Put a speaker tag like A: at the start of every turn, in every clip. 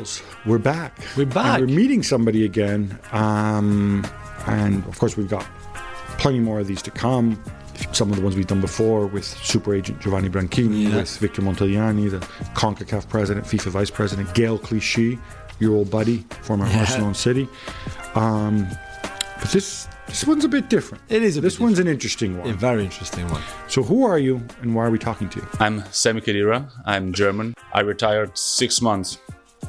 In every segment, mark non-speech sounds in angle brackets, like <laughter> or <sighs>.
A: Juls. We're back.
B: We're back.
A: And we're meeting somebody again. Um, and of course, we've got plenty more of these to come. Some of the ones we've done before with super agent Giovanni Branchini,
B: Yeah.
A: with Victor Montagliani, the CONCACAF president, FIFA vice president, Gaël Clichy, your old buddy, former
B: Yeah.
A: Barcelona City. Um, but this this one's a bit different.
B: It is a
A: This
B: bit
A: one's an interesting one.
B: A very interesting one.
A: So, who are you, and why are we talking to you?
C: I'm Sami Khedira. I'm German. I retired six months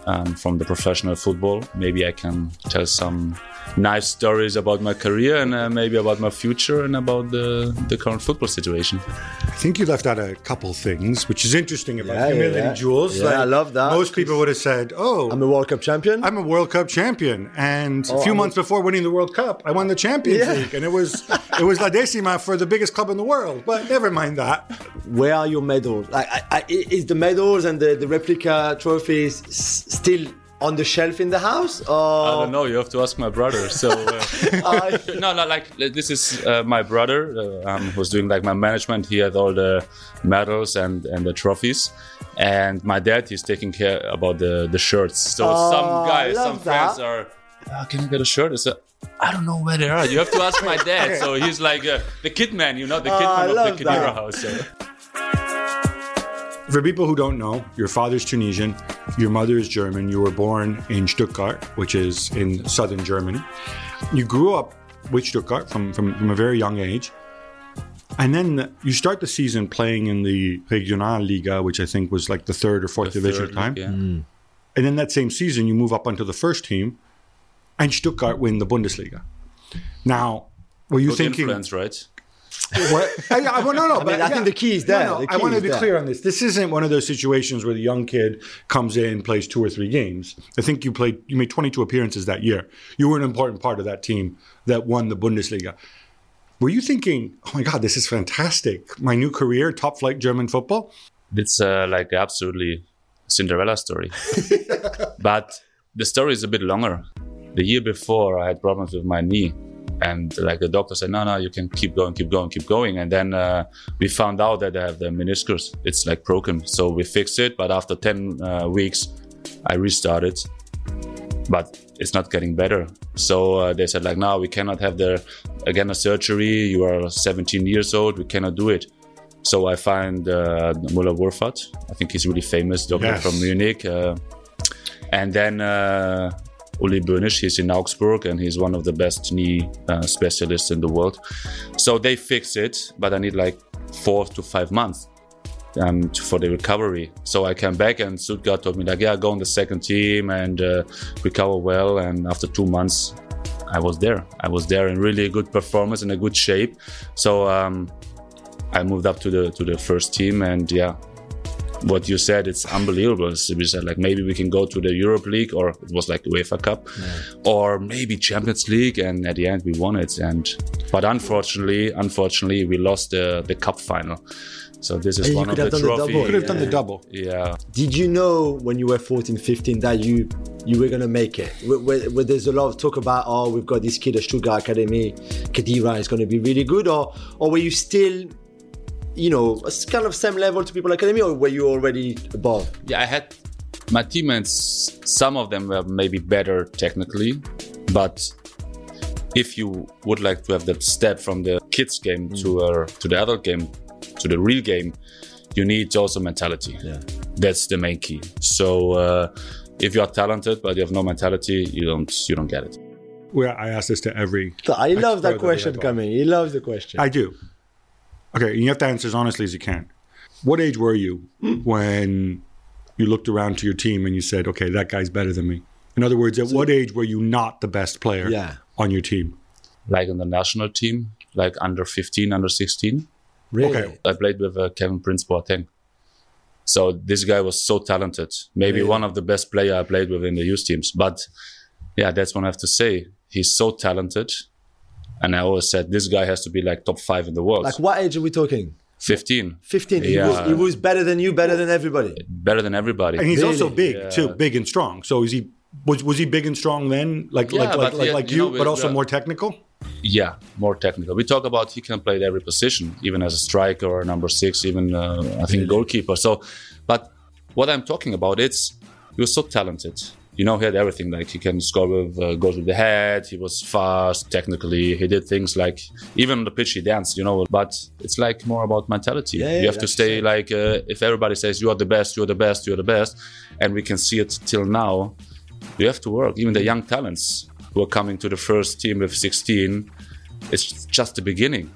C: um, from the professional football. Maybe I can tell some nice stories about my career and uh, maybe about my future and about the, the current football situation.
A: I think you left out a couple things, which is interesting about
D: Yeah,
A: humility
D: yeah, yeah.
A: Juls.
D: Yeah, I love that.
A: Most people would have said, "Oh,
D: I'm a World Cup champion.
A: I'm a World Cup champion," and a
D: Oh,
A: few
D: I'm
A: months before winning the World Cup, I won the Champions
D: Yeah.
A: League, and it was it was La Decima for the biggest club in the world. But never mind that.
D: Where are your medals? Like, I, I, is the medals and the, the replica trophies still on the shelf in the house? Or
C: I don't know. You have to ask my brother. So uh, <laughs>
D: I-
C: no, no, like this is uh, my brother uh, um, who's doing like my management. He had all the medals and and the trophies, and my dad he's taking care about the the shirts. So
D: Oh,
C: some
D: I
C: guys,
D: love
C: some friends
D: that.
C: are. "Ah, can I get a shirt? I said, I don't know where they are. You have to ask my dad. <laughs> So he's like uh, the kid man, you know, the kid
D: Oh, I
C: man of
D: love
C: the Khedira
D: that.
C: house. So.
A: For people who don't know, your father's Tunisian, your mother is German. You were born in Stuttgart, which is in southern Germany. You grew up with Stuttgart from, from, from a very young age. And then you start the season playing in the Regionalliga, which I think was like the third or fourth division at the time.
C: Yeah. Mm.
A: And then that same season, you move up onto the first team, and Stuttgart win the Bundesliga. Now, were you
C: Good
A: thinking?
C: influence, right?
A: What? <laughs> I, I, well, no, no.
D: mean, I think the key is that.
A: No, no,
D: The
A: I want to be
D: there.
A: clear on this. This isn't one of those situations where the young kid comes in, plays two or three games. I think you played, you made 22 appearances that year. You were an important part of that team that won the Bundesliga. Were you thinking, oh my God, this is fantastic. My new career, top flight German football?
C: It's uh, like absolutely Cinderella story. <laughs> but the story is a bit longer. The year before, I had problems with my knee. And like the doctor said, no, no, you can keep going, keep going, keep going. And then uh, we found out that I have the meniscus. It's like broken. So we fixed it. But after 10 uh, weeks, I restarted. But it's not getting better. So uh, they said, like, no, we cannot have the again a surgery. You are 17 years old. We cannot do it. So I find uh, Müller-Wohlfahrt. I think he's really famous doctor
A: Yes.
C: from Munich. Uh, and then uh, Uli Bönisch, he's in Augsburg and he's one of the best knee uh, specialists in the world. So they fix it, but I need like four to five months um, for the recovery. So I came back and Stuttgart told me like, yeah, go on the second team and uh, recover well. And after two months, I was there. I was there in really good performance in a good shape. So um, I moved up to the to the first team, and yeah, what you said, it's unbelievable. So we said like maybe we can go to the Europe League, or it was like the UEFA Cup, or maybe Champions League, and at the end we won it. And but unfortunately, unfortunately, we lost the the cup final. So this is
D: And you
C: one of
D: could
C: the
D: have done the
C: trophies.
D: double.
A: Could have done the double.
C: Yeah,
D: Did you know when you were 14, 15 that you you were gonna make it? Where, where, where there's a lot of talk about, oh, we've got this kid at Stuttgart Academy, Khedira is gonna be really good, or or were you still, you know, a kind of same level to people academy, or were you already above?
C: yeah. I had my teammates. Some of them were maybe better technically, but if you would like to have that step from the kids game to uh, to the adult game to the real game you need also mentality
D: Yeah.
C: that's the main key so uh, if you are talented but you have no mentality you don't you don't get it
A: Well, I ask this to every.
D: I love that question
A: that we have on.
D: coming. He loves the question.
A: I do. Okay, and you have to answer as honestly as you can. What age were you when you looked around to your team and you said, okay, that guy's better than me? In other words, at what age were you not the best player
D: Yeah.
A: on your team?
C: like on the national team like under 15 under 16
D: really?
A: Okay.
C: i played with uh, kevin prince boateng so this guy was so talented maybe
D: Really?
C: one of the best player i played with in the youth teams but yeah that's what i have to say he's so talented and i always said this guy has to be like top five in the world
D: Like what age are we talking?
C: 15
D: 15. He,
C: Yeah.
D: was, he was better than you, better than everybody.
C: better than everybody
A: And he's also big
C: Yeah.
A: too, big and strong. So is he was was he big and strong then, like
C: Yeah,
A: like like like,
C: yeah,
A: like
C: you
A: you,
C: know,
A: but also
C: we-
A: more technical?
C: Yeah, more technical. We talk about he can play at every position, even as a striker or number six, even uh, I think goalkeeper. So, but what I'm talking about it's he was so talented. You know, he had everything. Like he can score with uh, goals with the head. He was fast, technically. He did things like even on the pitch he danced. You know, but it's like more about mentality.
D: Yeah, yeah,
C: you have to stay
D: it.
C: like uh, if everybody says you are the best, you are the best, you are the best, and we can see it till now. You have to work. Even the young talents who are coming to the first team with 16, it's just the beginning.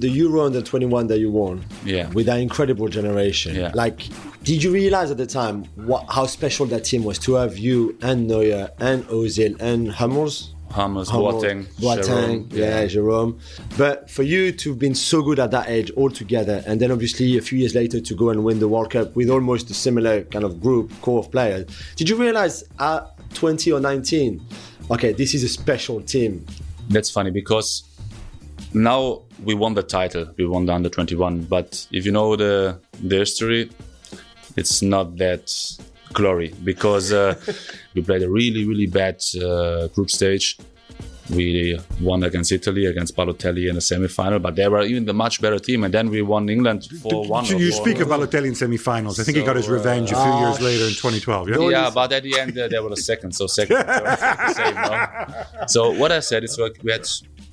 D: The Euro under 21 that you won
C: Yeah.
D: with that incredible generation.
C: Yeah.
D: Like, did you realize at the time what, how special that team was to have you and Neuer and Ozil and Hummels?
C: Hammers,
D: Hummels,
C: Boateng,
D: Boateng,
C: Jerome,
D: yeah, Jerome. But for you to have been so good at that age all together, and then obviously a few years later to go and win the World Cup with almost a similar kind of group, core of players, did you realize at 20 or 19, okay, this is a special team?
C: That's funny because now we won the title. We won the under 21. But if you know the the history, it's not that glory because uh, <laughs> we played a really really bad uh, group stage. We won against Italy, against Balotelli in the semi-final, but they were even the much better team. And then we won England for one.
A: you speak of Balotelli in semi-finals. I think he got his
C: So, uh,
A: revenge a few years later in 2012. Yeah.
C: yeah, but at the end uh, they were the second, so second, third, same, no? <laughs> So what I said is like we had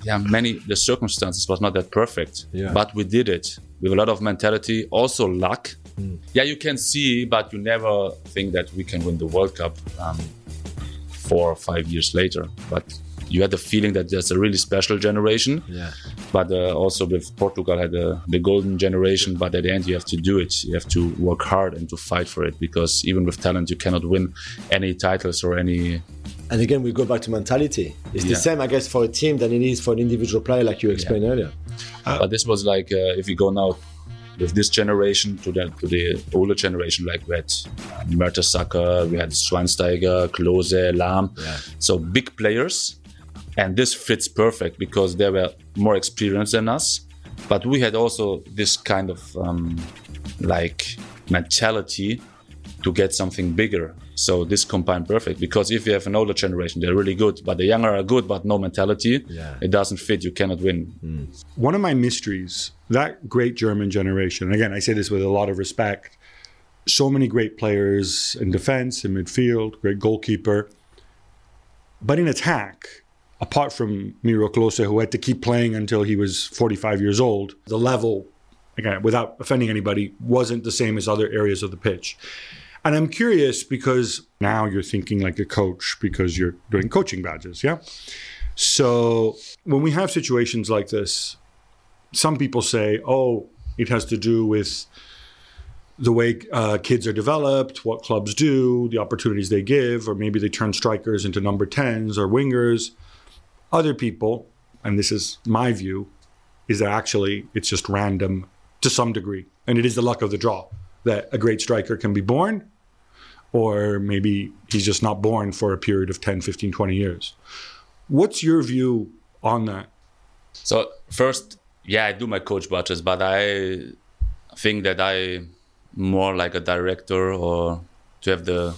C: yeah many the circumstances was not that perfect,
D: Yeah.
C: but we did it with a lot of mentality, also luck. Yeah, you can see, but you never think that we can win the World Cup um, four or five years later. But you had the feeling that there's a really special generation.
D: Yeah.
C: But uh, also with Portugal had the, the golden generation. But at the end, you have to do it. You have to work hard and to fight for it because even with talent, you cannot win any titles or any.
D: And again, we go back to mentality. It's the same, I guess, for a team than it is for an individual player, like you explained earlier.
C: but this was like uh, if you go now with this generation to the to the older generation, like we had uh, Mertesacker, we had Schweinsteiger, Klose, Lahm,
D: Yeah.
C: so big players, and this fits perfect because they were more experienced than us, but we had also this kind of um, like mentality to get something bigger. So this combined perfect because if you have an older generation, they're really good, but the younger are good, but no mentality,
D: Yeah.
C: it doesn't fit. You cannot win.
A: One of my mysteries, that great German generation, and again, I say this with a lot of respect, so many great players in defense, in midfield, great goalkeeper. But in attack, apart from Miro Klose, who had to keep playing until he was 45 years old, the level, again, without offending anybody, wasn't the same as other areas of the pitch. And I'm curious because now you're thinking like a coach because you're doing coaching badges, yeah? So when we have situations like this, some people say, oh, it has to do with the way uh, kids are developed, what clubs do, the opportunities they give, or maybe they turn strikers into number 10s or wingers. Other people, and this is my view, is that actually it's just random to some degree. And it is the luck of the draw that a great striker can be born, or maybe he's just not born for a period of 10, 15, 20 years. What's your view on that?
C: So first, yeah, I do my coach badges, but I think that I more like a director or to have the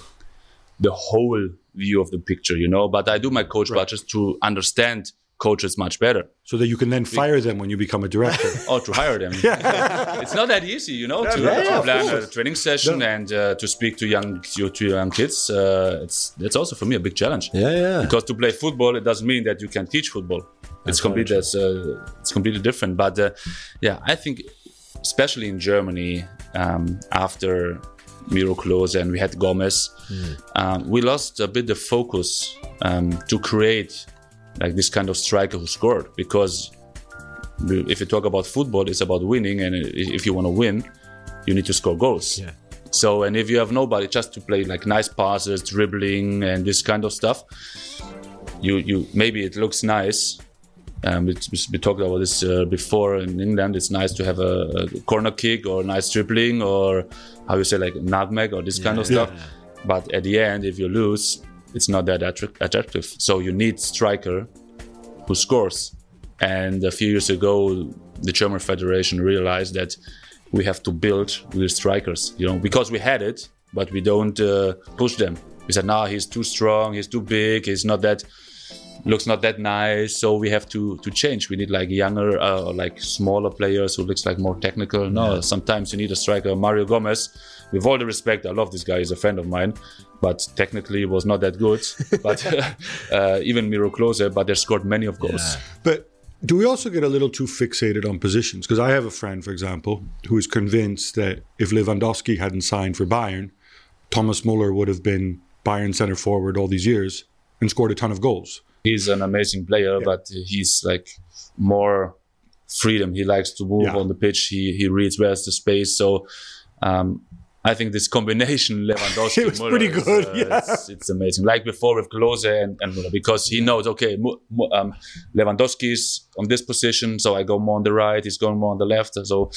C: the whole view of the picture, you know. But I do my coach badges to understand coaches much better
A: So that you can then fire them when you become a director. <laughs>
C: or to hire them. <laughs> it's not that easy, you know, to,
D: yeah,
C: to plan a training session and uh, to speak to young to, to young kids. Uh, it's it's also for me a big challenge.
D: Yeah, yeah.
C: Because to play football, it doesn't mean that you can teach football. It's completely it's, uh, it's completely different. But uh, yeah, I think especially in Germany um, after Miro Klose and we had Gomez, um, we lost a bit the focus um, to create like this kind of striker who scored because if you talk about football, it's about winning, and if you want to win, you need to score goals.
D: Yeah.
C: So, and if you have nobody just to play like nice passes, dribbling, and this kind of stuff, you you maybe it looks nice. Um, we, we talked about this uh, before in England. It's nice to have a, a corner kick or a nice dribbling or how you say like nutmeg or this kind of
A: Yeah.
C: stuff. But at the end, if you lose, it's not that attractive. So you need striker who scores. And a few years ago, the German Federation realized that we have to build with strikers, you know, because we had it, but we don't uh, push them. We said, "No, he's too strong. He's too big. He's not that." Looks not that nice. So we have to to change. We need like younger, uh, like smaller players who looks like more technical. No, sometimes you need a striker. Mario Gomez, with all the respect, I love this guy. He's a friend of mine, but technically was not that good. <laughs> but <laughs> uh, even Miro Klose, but they scored many of goals.
A: But do we also get a little too fixated on positions? Because I have a friend, for example, who is convinced that if Lewandowski hadn't signed for Bayern, Thomas Muller would have been Bayern center forward all these years and scored a ton of goals.
C: He's an amazing player, but he's like more freedom. He likes to move
A: Yeah.
C: on the pitch. He he reads where's the space. So um, I think this combination <laughs> Lewandowski
A: It was
C: Müller
A: pretty
C: is,
A: good,
C: uh,
A: yeah.
C: it's, it's amazing. Like before with Klose and, and Müller, because he knows okay, Mu- Mu- um, Lewandowski's on this position, so I go more on the right. He's going more on the left. So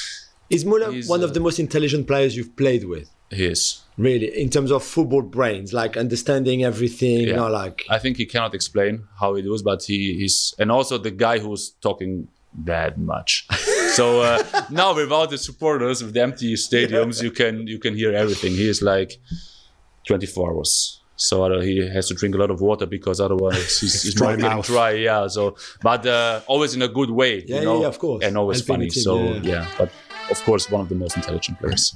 D: Is Muller
C: He's,
D: one
C: uh,
D: of the most intelligent players you've played with?
C: He is.
D: Really, in terms of football brains, like understanding everything, you know, like
C: I think he cannot explain how he does, but he, is, and also the guy who's talking that much. <laughs> so uh, now without the supporters, with the empty stadiums, you can you can hear everything. He is like 24 hours. So uh, he has to drink a lot of water because otherwise <laughs> he's, he's
A: dry
C: getting
A: mouth.
C: dry. Yeah. So, but uh, always in a good way.
D: Yeah,
C: you know?
D: yeah, yeah, of course.
C: and always funny. so
D: yeah.
C: yeah, but of course one of the most intelligent players.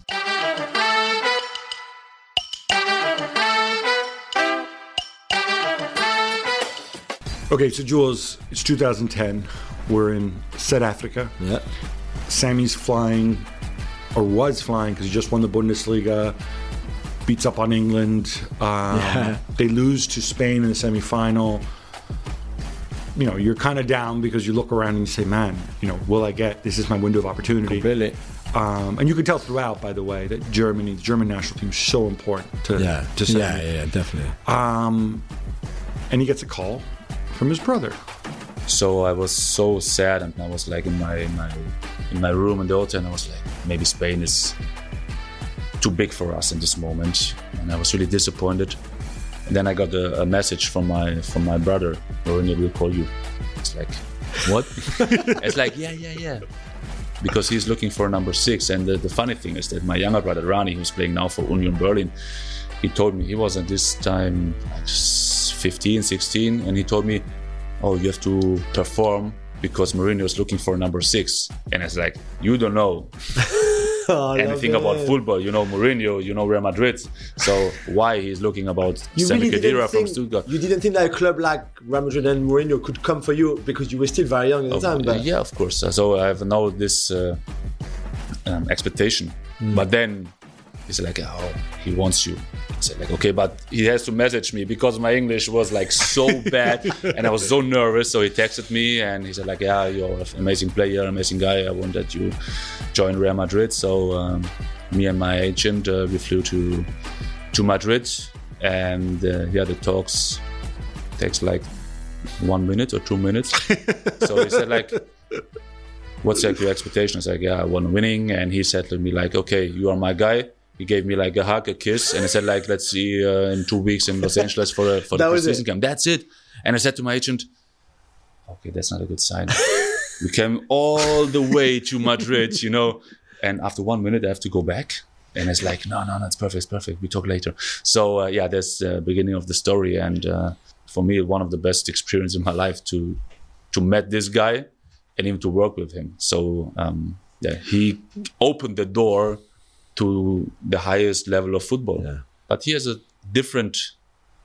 A: Okay, so Juls, it's 2010. We're in South Africa.
D: yeah,
A: Sami's flying, or was flying, because he just won the Bundesliga. Beats up on England. Um,
D: Yeah.
A: They lose to Spain in the semifinal. You know, you're kind of down because you look around and you say, "Man, you know, will I get? This is my window of opportunity."
D: really,
A: Um, and you can tell throughout, by the way, that Germany, the German national team, is so important to
D: yeah,
A: to
D: yeah, yeah, definitely.
A: Um, and he gets a call from his brother.
C: so I was so sad, and I was like in my in my in my room in the hotel, and I was like, maybe Spain is too big for us in this moment, and I was really disappointed. And then I got a, a message from my from my brother, Mourinho will call you. It's like, what? <laughs> it's like, yeah, yeah, yeah. Because he's looking for number six. And the, the funny thing is that my younger brother Rani, who's playing now for Union Berlin, he told me he was at this time like 15, 16, and he told me, "Oh, you have to perform because Mourinho is looking for number six. And it's like, you don't know <laughs>
D: Oh,
C: anything about football. You know Mourinho, you know Real Madrid. So why he's looking about
D: You
C: Sami
D: really didn't
C: Khedira from
D: think
C: Stuttgart?
D: you didn't think that a club like Real Madrid and Mourinho could come for you because you were still very young at the time. But
C: yeah, of course. So I have now this uh, um, expectation,
D: Hmm.
C: but then he's like, "Oh, he wants you." I said, "Like, okay, but he has to message me because my English was like so <laughs> bad, and I was so nervous." So he texted me and he said, "Like, yeah, you're an amazing player, amazing guy. I want that you join Real Madrid." So um, me and my agent uh, we flew to to Madrid, and uh, yeah, the talks takes like one minute or two minutes. so he said like what's like your expectations? Like, yeah, I want winning. And he said to me like, okay, you are my guy. He gave me like a hug, a kiss, and I said like, let's see uh, in two weeks in Los Angeles for <laughs> the for
D: That
C: the
D: it.
C: camp. That's it. And I said to my agent, okay, that's not a good sign. <laughs> we came all the way to Madrid, you know, and after one minute I have to go back. And it's like, no, no, no, it's perfect, it's perfect. We talk later. So uh, yeah, that's the beginning of the story, and uh, for me, one of the best experience in my life to to met this guy and even to work with him. So um, yeah, he opened the door to the highest level of football.
D: Yeah.
C: But he has a different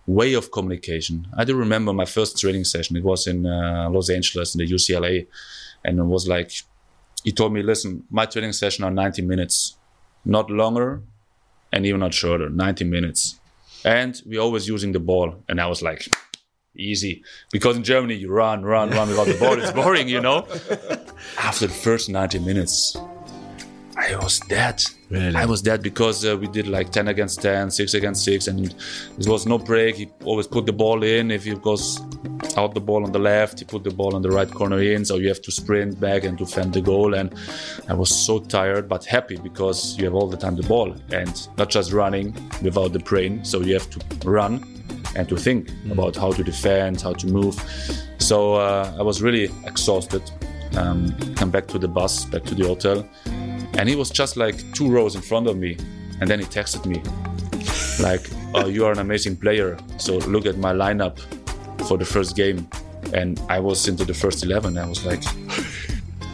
C: way of communication. I do remember my first training session. It was in uh, Los Angeles in the UCLA, and it was like he told me, "Listen, my training session are 90 minutes, not longer, and even not shorter. 90 minutes, and we're always using the ball." And I was like, "Easy," because in Germany you run, run, run without the ball. It's boring, you know. <laughs> After the first 90 minutes, I was dead.
D: Really?
C: I was dead because uh, we did like 10 against 10, 6 against 6, and it was no break. He always put the ball in. If he goes out the ball on the left, he put the ball on the right corner in. So you have to sprint back and defend the goal. And I was so tired, but happy because you have all the time the ball and not just running without the brain. So you have to run and to think about how to defend, how to move. So uh, I was really exhausted. Um, come back to the bus, back to the hotel, and he was just like two rows in front of me. And then he texted me, like, "Oh, you are an amazing player. So look at my lineup for the first game." and I was into the first eleven. I was like,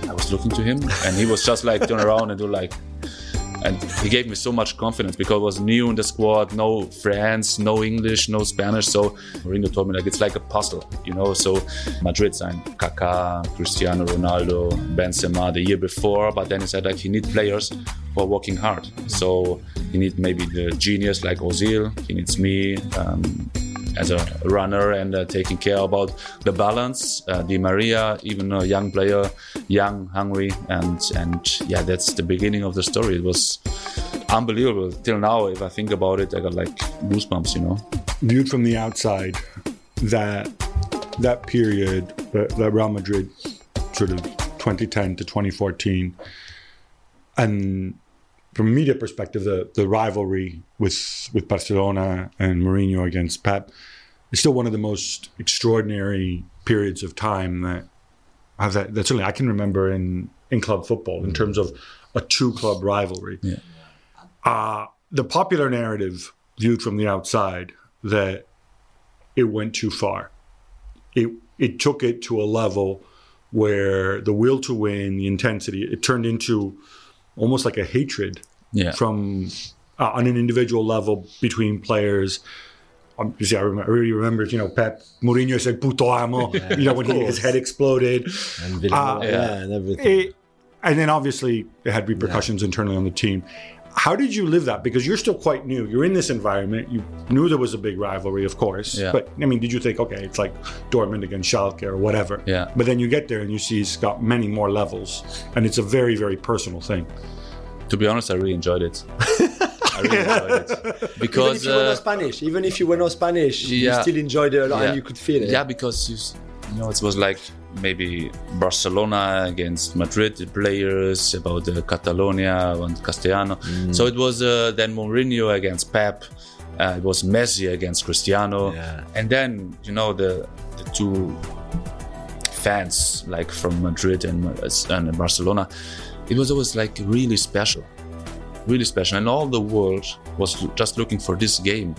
C: I was looking to him, and he was just like turn around and do like and he gave me so much confidence because I was new in the squad, no friends, no English, no Spanish. So Mourinho told me like it's like a puzzle, you know. So Madrid signed Kaká, Cristiano Ronaldo, Benzema the year before, but then he said like he need players who are working hard. So he need maybe the genius like Ozil. He needs me. Um, as a runner and uh, taking care about the balance. Uh, Di Maria, even a young player, young, hungry, and and yeah, that's the beginning of the story. It was unbelievable till now. If I think about it, I got like goosebumps. You know,
A: viewed from the outside, that that period, that, that Real Madrid, sort of 2010 to 2014, and from a media perspective, the, the rivalry with with Barcelona and Mourinho against Pep is still one of the most extraordinary periods of time that have that, that certainly I can remember in in club football in terms of a true club rivalry.
C: Yeah.
A: Uh, the popular narrative viewed from the outside that it went too far. It it took it to a level where the will to win, the intensity, it turned into almost like a hatred
C: yeah.
A: from uh, on an individual level between players. Um, you see, I, remember, I really remember, you know, Pep Mourinho said "puto amo," you know, when he, his head exploded.
D: And
A: Uh,
D: yeah.
C: yeah.
D: and everything.
A: It- and then obviously it had repercussions internally on the team. How did you live that? Because you're still quite new. You're in this environment. You knew there was a big rivalry, of course.
C: Yeah.
A: But I mean, did you think, okay, it's like Dortmund against Schalke or whatever?
C: Yeah.
A: But then you get there and you see it's got many more levels, and it's a very, very personal thing.
C: to be honest, I really enjoyed it. I really <laughs> enjoyed it
D: even if you were
C: uh,
D: not Spanish, even if you were not Spanish, you still enjoyed it a lot
C: Yeah.
D: and you could feel it.
C: Yeah, because you, you know it was like maybe Barcelona against Madrid the players about the Catalonia and Castellano.
D: Mm.
C: So it was uh, then Mourinho against Pep. Uh, it was Messi against Cristiano,
D: Yeah.
C: and then you know the the two fans like from Madrid and, and Barcelona. It was always like really special, really special, and all the world was just looking for this game.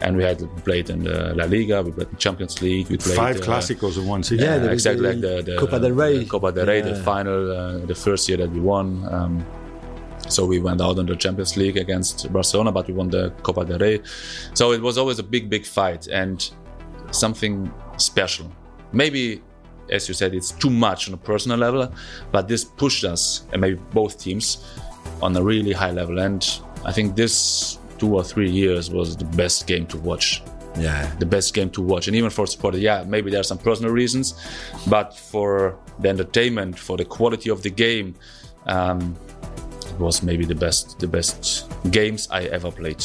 C: And we had played in the La Liga, we played in Champions League, we played
A: Five
C: uh,
A: Clásicos in one season.
D: Yeah,
C: yeah, exactly like the, the
D: Copa del Rey.
C: the Copa del Rey, the final, uh, the first year that we won. Um, so we went out in the Champions League against Barcelona, but we won the Copa del Rey. So it was always a big, big fight and something special. Maybe, as you said, it's too much on a personal level, but this pushed us, and maybe both teams, on a really high level. And I think this two or three years was the best game to watch
D: yeah.
C: the best game to watch. And even for supporters, yeah, maybe there are some personal reasons, but for the entertainment, for the quality of the game, um, it was maybe the best, the best games I ever played.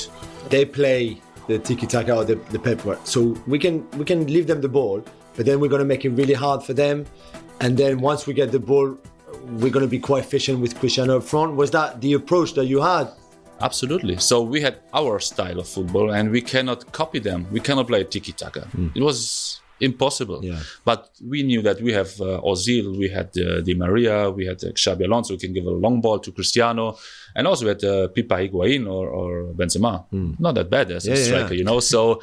D: They play the tiki taka or the, the pep work. So we can we can leave them the ball, but then we're gonna make it really hard for them. And then once we get the ball, we're gonna be quite efficient with Cristiano up front. Was that the approach that you had?
C: Absolutely. So we had our style of football, and we cannot copy them. We cannot play tiki taka. It was impossible.
D: Yeah.
C: But we knew that we have uh, Ozil, we had uh, Di Maria, we had uh, Xabi Alonso, who can give a long ball to Cristiano, and also we had uh, Pipa Higuain or, or Benzema. Not that bad as a
D: Yeah, yeah.
C: striker, you know. <laughs> So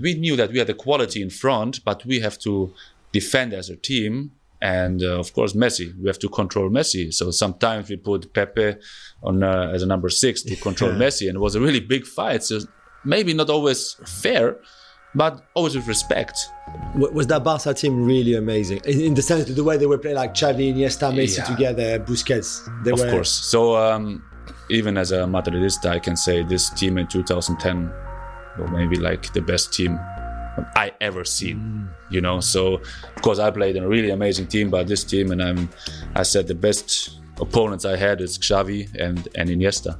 C: we knew that we had the quality in front, but we have to defend as a team. And uh, of course, Messi. We have to control Messi. So sometimes we put Pepe on uh, as a number six to <laughs> control Messi, and it was a really big fight. So maybe not always fair, but always with respect.
D: Was that Barca team really amazing in, in the sense that the way they were playing, like Xavi, Iniesta, Messi
C: Yeah.
D: together, Busquets? They
C: Of
D: were,
C: course. So um, even as a Madridista, I can say this team in 2010 was maybe like the best team I ever seen. You know, so of course I played in a really amazing team, but this team, and I'm, I said the best opponents I had is Xavi and and Iniesta,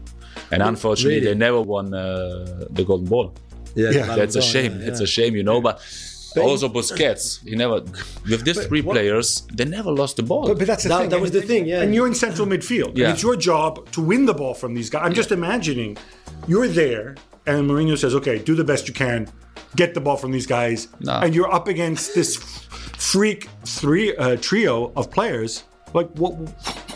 C: and unfortunately
D: really?
C: they never won uh, the Golden Ball.
D: Yeah,
A: Yeah.
C: That's a shame.
D: yeah,
C: It's a shame, you know. But, also Busquets, he never. With these three
A: what-
C: players, they never lost the ball.
A: But, but that's the
D: That-
A: thing.
D: that was the thing, yeah.
A: And you're in central midfield.
C: Yeah.
A: And it's your job to win the ball from these guys. I'm just imagining you're there, and Mourinho says, "Okay, do the best you can, get the ball from these guys," and you're up against this freak three uh, trio of players. Like what?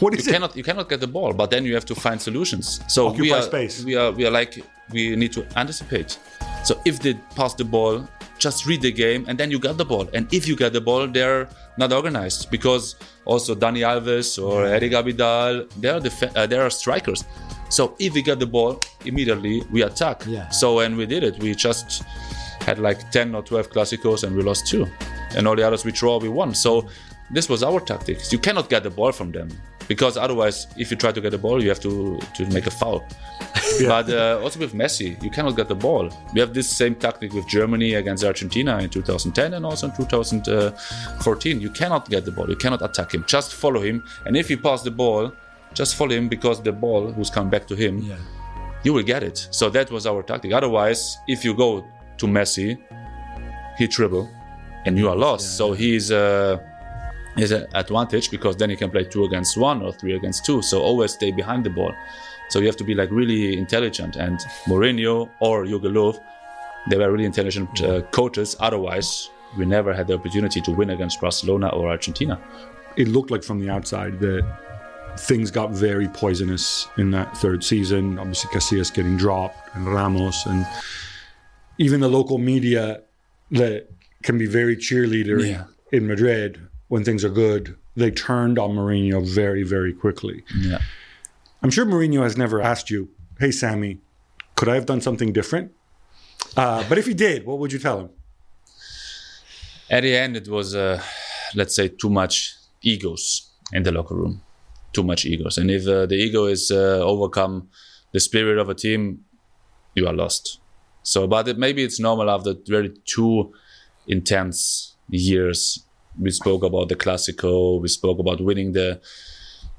A: What is
C: you
A: it?
C: cannot you cannot get the ball but then you have to find solutions so we are
A: space.
C: we are we are like we need to anticipate so if they pass the ball just read the game and then you get the ball. And if you get the ball, they're not organized because also Dani Alves or Eric Abidal, they are def- uh, they are strikers. So if we get the ball, immediately we attack.
D: Yeah.
C: So when we did it, we just had like 10 or 12 classicos and we lost two. And all the others we draw, we won. So this was our tactics. You cannot get the ball from them because otherwise, if you try to get the ball, you have to, to make a foul. <laughs> But uh, also with Messi, you cannot get the ball. We have this same tactic with Germany against Argentina in 2010 and also in 2014. You cannot get the ball. You cannot attack him. Just follow him. And if he pass the ball, just follow him because the ball who's coming back to him,
D: Yeah.
C: you will get it. So that was our tactic. Otherwise, if you go to Messi, he dribble, and you are lost. so he's uh, is an advantage because then he can play two against one or three against two. So always stay behind the ball. So you have to be like really intelligent. And Mourinho or Jogi Löw, they were really intelligent uh, coaches. Otherwise, we never had the opportunity to win against Barcelona or Argentina.
A: it looked like from the outside that things got very poisonous in that third season. Obviously, Casillas getting dropped and Ramos, and even the local media that can be very cheerleadery
C: Yeah.
A: in Madrid when things are good. They turned on Mourinho very, very quickly.
C: Yeah.
A: I'm sure Mourinho has never asked you, "Hey, Sami, could I have done something different?" Uh, but if he did, what would you tell him?
C: At the end, it was, uh, let's say, too much egos in the locker room. Too much egos. And if uh, the ego is uh, overcome the spirit of a team, you are lost. So, but it, maybe it's normal after very two intense years. We spoke about the Clasico. We spoke about winning the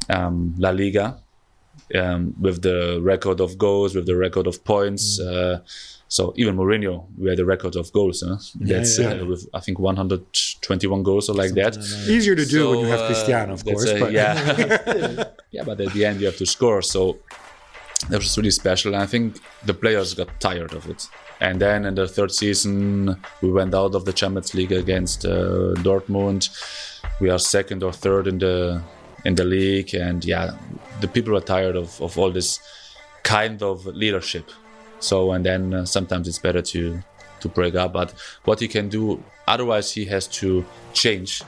C: um, La Liga um, with the record of goals, with the record of points. Uh, so even Mourinho, we had a record of goals. Huh? That's
A: yeah.
C: Uh, with I think 121 goals or like that.
A: Easier to do when you have
C: uh,
A: Cristiano, of course.
C: a-
A: but
C: yeah, <laughs> yeah, but at the end you have to score. So that was really special. And I think the players got tired of it. And then in the third season, we went out of the Champions League against uh, Dortmund. We are second or third in the in the league, and yeah, the people are tired of, of all this kind of leadership. So and then uh, sometimes it's better to to break up. But what he can do, otherwise he has to change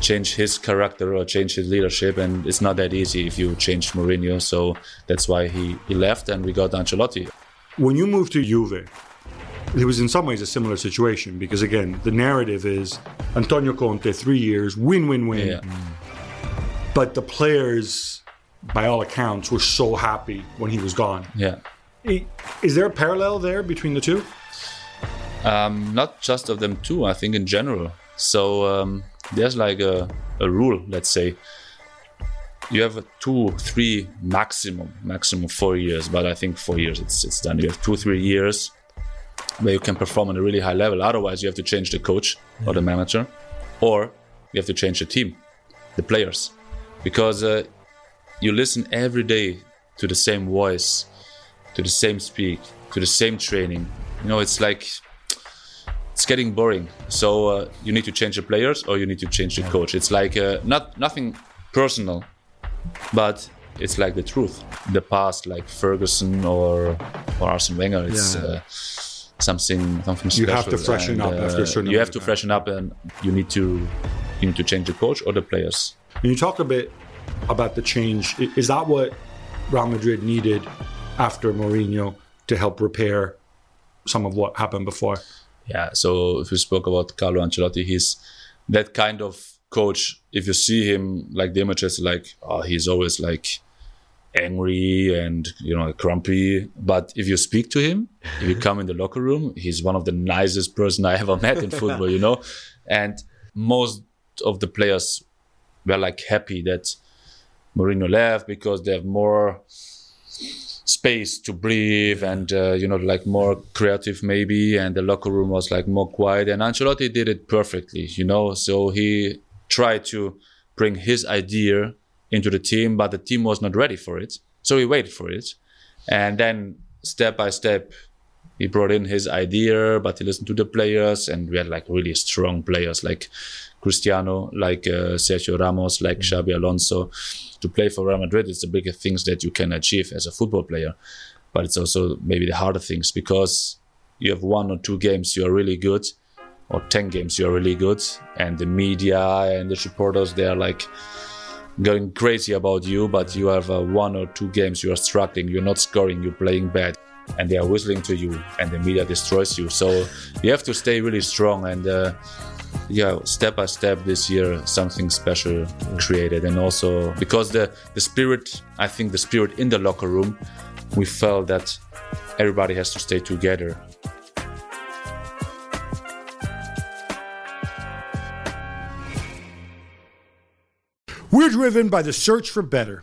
C: change his character or change his leadership and it's not that easy if you change Mourinho so that's why he, he left and we got Ancelotti
A: when you moved to Juve, it was in some ways a similar situation because again, the narrative is Antonio Conte, three years, win, win, win.
C: yeah
A: But the players, by all accounts, were so happy when he was gone.
C: yeah
A: Is there a parallel there between the two?
C: um, not just of them two. I think in general so um, there's like a, a rule let's say. You have two three maximum maximum four years but I think four years it's, it's done. You have two three years where you can perform on a really high level. Otherwise you have to change the coach or the manager or you have to change the team the players. Because uh, you listen every day to the same voice to the same speak to the same training. You know it's like it's getting boring. So uh, you need to change the players or you need to change the coach. It's like uh, not nothing personal but it's like the truth. The past like ferguson or or arsene wenger it's
A: Yeah.
C: uh, something something special
A: You have to freshen
C: and,
A: up after a certain
C: you have to freshen up and you need to you need to change the coach or the players.
A: And you talk a bit about the change. Is that what Real Madrid needed after Mourinho to help repair some of what happened before?
C: Yeah, so if we spoke about Carlo Ancelotti, he's that kind of coach. If you see him, like the images, like oh, he's always like angry and you know grumpy. But if you speak to him, if you come in the locker room, he's one of the nicest person I ever met in football. You know, <laughs> and most of the players were like happy that Mourinho left because they have more space to breathe and uh, you know like more creative maybe and the locker room was like more quiet and Ancelotti did it perfectly you know? So he tried to bring his idea into the team but the team was not ready for it so he waited for it. And then step by step he brought in his idea but he listened to the players and we had like really strong players like Cristiano like uh, Sergio Ramos like Xabi Alonso to play for Real Madrid is the biggest things that you can achieve as a football player. But it's also maybe the harder things because you have one or two games you are really good, or 10 games you're really good and the media and the supporters they are like going crazy about you but you have uh, one or two games you are struggling you're not scoring you're playing bad and they are whistling to you and the media destroys you. So you have to stay really strong and uh, yeah step by step this year something special created. And also because the the spirit i think the spirit in the locker room we felt that everybody has to stay together.
A: We're driven by the search for better.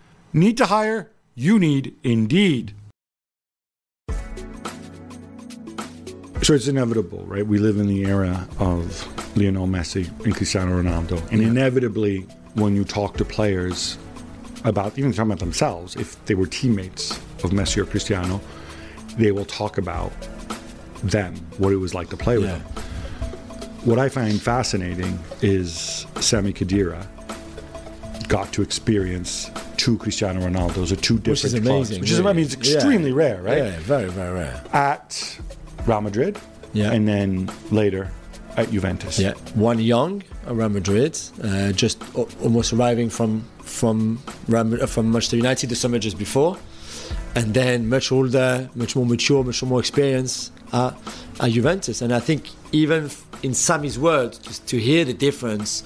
A: Need to hire? You need Indeed. So it's inevitable, right? We live in the era of Lionel Messi and Cristiano Ronaldo. And inevitably, when you talk to players about, even talking about themselves, if they were teammates of Messi or Cristiano, they will talk about them, what it was like to play with them. What I find fascinating is Sami Khedira got to experience two Cristiano Ronaldos or two different
D: Which is
A: clubs,
D: amazing.
A: which is I mean it's
D: Yeah.
A: extremely rare, right?
D: Yeah, very, very rare.
A: At Real Madrid,
D: Yeah.
A: and then later at Juventus.
D: Yeah, one young at Real Madrid, uh, just o- almost arriving from from Real, uh, from Manchester United the summer just before, and then much older, much more mature, much more experience at, at Juventus. And I think even f- in Sami's words, just to hear the difference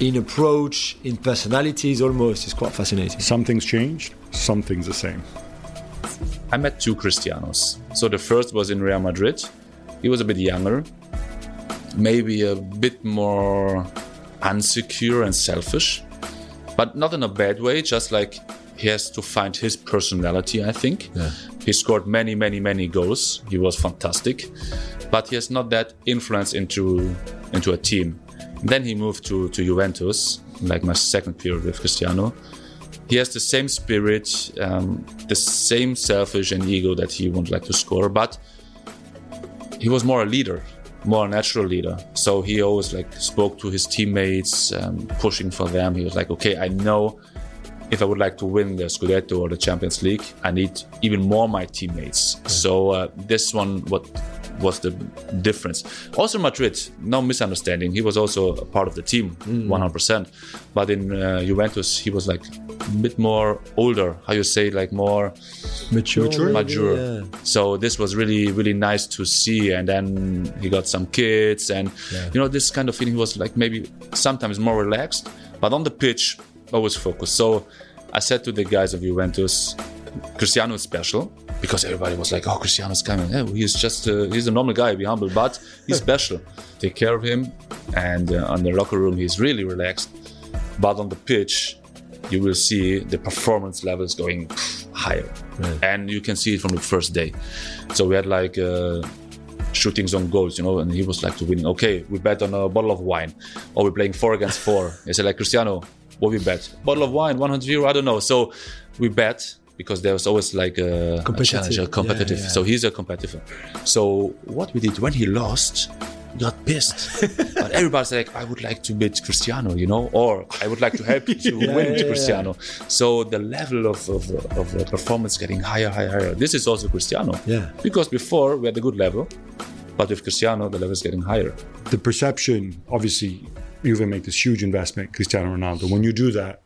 D: in approach, in personalities, almost is quite fascinating.
A: Some things changed, some things the same.
C: I met two Cristianos. So the first was in Real Madrid. He was a bit younger, maybe a bit more unsecure and selfish, but not in a bad way, just like he has to find his personality, I think.
D: Yeah.
C: He scored many, many, many goals. He was fantastic, but he has not that influence into into a team. Then he moved to, to Juventus, like my second period with Cristiano he has the same spirit, um, the same selfish and ego that he would like to score, but he was more a leader, more a natural leader. So he always like spoke to his teammates, um, pushing for them. He was like, okay, I know if I would like to win the Scudetto or the Champions League, I need even more my teammates. So uh, this one, what was the difference? Also Madrid, no misunderstanding. He was also a part of the team, 100%. But in uh, Juventus, he was like a bit more older. How you say, like more
D: Mature, maybe,
C: mature.
D: yeah.
C: So this was really, really nice to see. And then he got some kids, and you know, this kind of feeling. He was like maybe sometimes more relaxed, but on the pitch, always focused. So I said to the guys of Juventus, Cristiano is special because everybody was like, "Oh, Cristiano's coming. Oh, he's just uh, he's a normal guy. Be humble, but he's <laughs> special. Take care of him." And uh, on the locker room, he's really relaxed. But on the pitch, you will see the performance levels going higher, and you can see it from the first day. So we had like. Uh, shootings on goals, you know, and he was like to winning. Okay, we bet on a bottle of wine, or we're playing four against four. He said like Cristiano, what we bet? Bottle of wine, 100 euro, I don't know. So we bet because there was always like a,
D: Competitive.
C: challenge, a competitive.
D: Yeah, yeah.
C: So he's a competitor. So what we did when he lost, he got pissed. <laughs> but everybody's like, I would like to beat Cristiano, you know, or I would like to help <laughs> you to win
D: yeah, yeah.
C: Cristiano. So the level of, of, of performance getting higher, higher, higher. This is also Cristiano.
D: Yeah.
C: Because before we had a good level, but with Cristiano, the level is getting higher.
A: The perception, obviously, Juve make this huge investment, Cristiano Ronaldo. When you do that,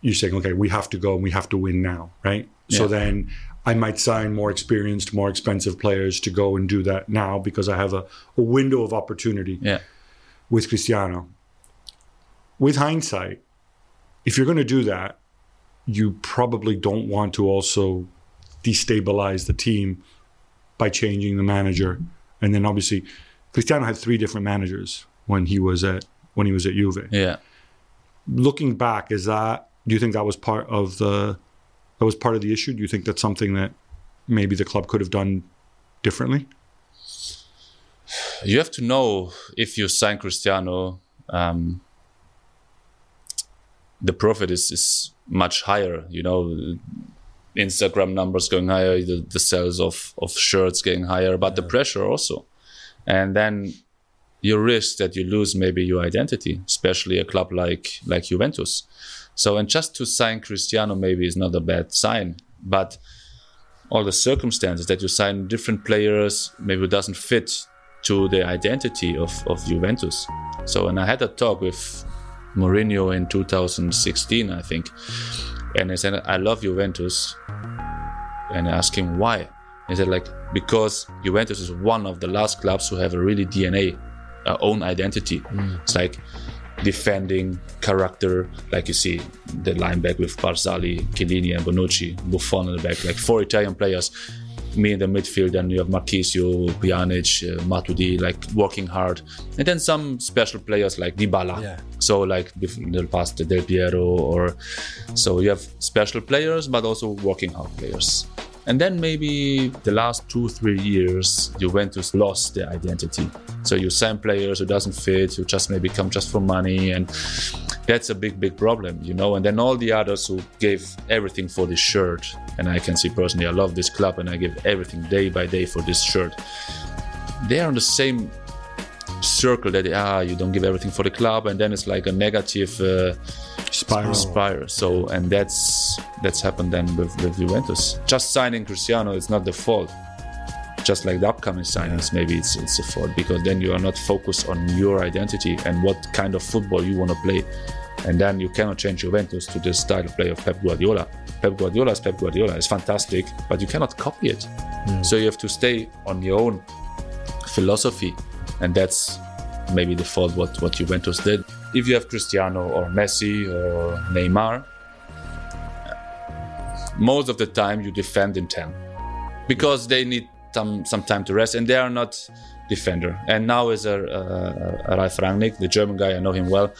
A: you're saying, okay, we have to go and we have to win now, right? So then I might sign more experienced, more expensive players to go and do that now because I have a, a window of opportunity.
C: Yeah.
A: with Cristiano. With hindsight, if you're going to do that, you probably don't want to also destabilize the team by changing the manager. And then obviously, Cristiano had three different managers when he was at when he was at Juve.
C: Yeah.
A: Looking back, is that do you think that was part of the that was part of the issue? Do you think that's something that maybe the club could have done differently?
C: You have to know if you sign Cristiano, um, the profit is, is much higher. You know, Instagram numbers going higher, the, the sales of, of shirts getting higher, but the pressure also. And then you risk that you lose maybe your identity, especially a club like like Juventus. So, and just to sign Cristiano maybe is not a bad sign, but all the circumstances that you sign different players maybe doesn't fit to the identity of, of Juventus. So, and I had a talk with Mourinho in 2016, I think, and I said, I love Juventus. And I asked him why. He said, like, because Juventus is one of the last clubs who have a really DNA, uh, own identity. It's like defending character, like you see the line back with Barzagli, Chiellini, and Bonucci, Buffon in the back, like four Italian players. Me in the midfield, and you have Marchisio, Pjanic, uh, Matuidi, like working hard, and then some special players like Dybala.
D: Yeah.
C: So like in the past, Del Piero, or so you have special players, but also working hard players. And then maybe the last two, three years, Juventus lost their identity. So you sign players who doesn't fit, who just maybe come just for money, and that's a big, big problem, you know. And then all the others who gave everything for this shirt, and I can see personally, I love this club, and I give everything day by day for this shirt. They are on the same circle that ah, you don't give everything for the club, and then it's like a negative. Uh,
A: Spiral.
C: spiral. So, and that's that's happened then with, with Juventus. Just signing Cristiano is not the fault. Just like the upcoming signings, maybe it's it's a fault because then you are not focused on your identity and what kind of football you want to play, and then you cannot change Juventus to the style of play of Pep Guardiola. Pep Guardiola is Pep Guardiola. It's fantastic, but you cannot copy it. So you have to stay on your own philosophy, and that's maybe the fault what what Juventus did. If you have Cristiano or Messi or Neymar, most of the time you defend in 10 because they need some some time to rest and they are not defender. And now is a uh, Ralf Rangnick the German guy I know him well.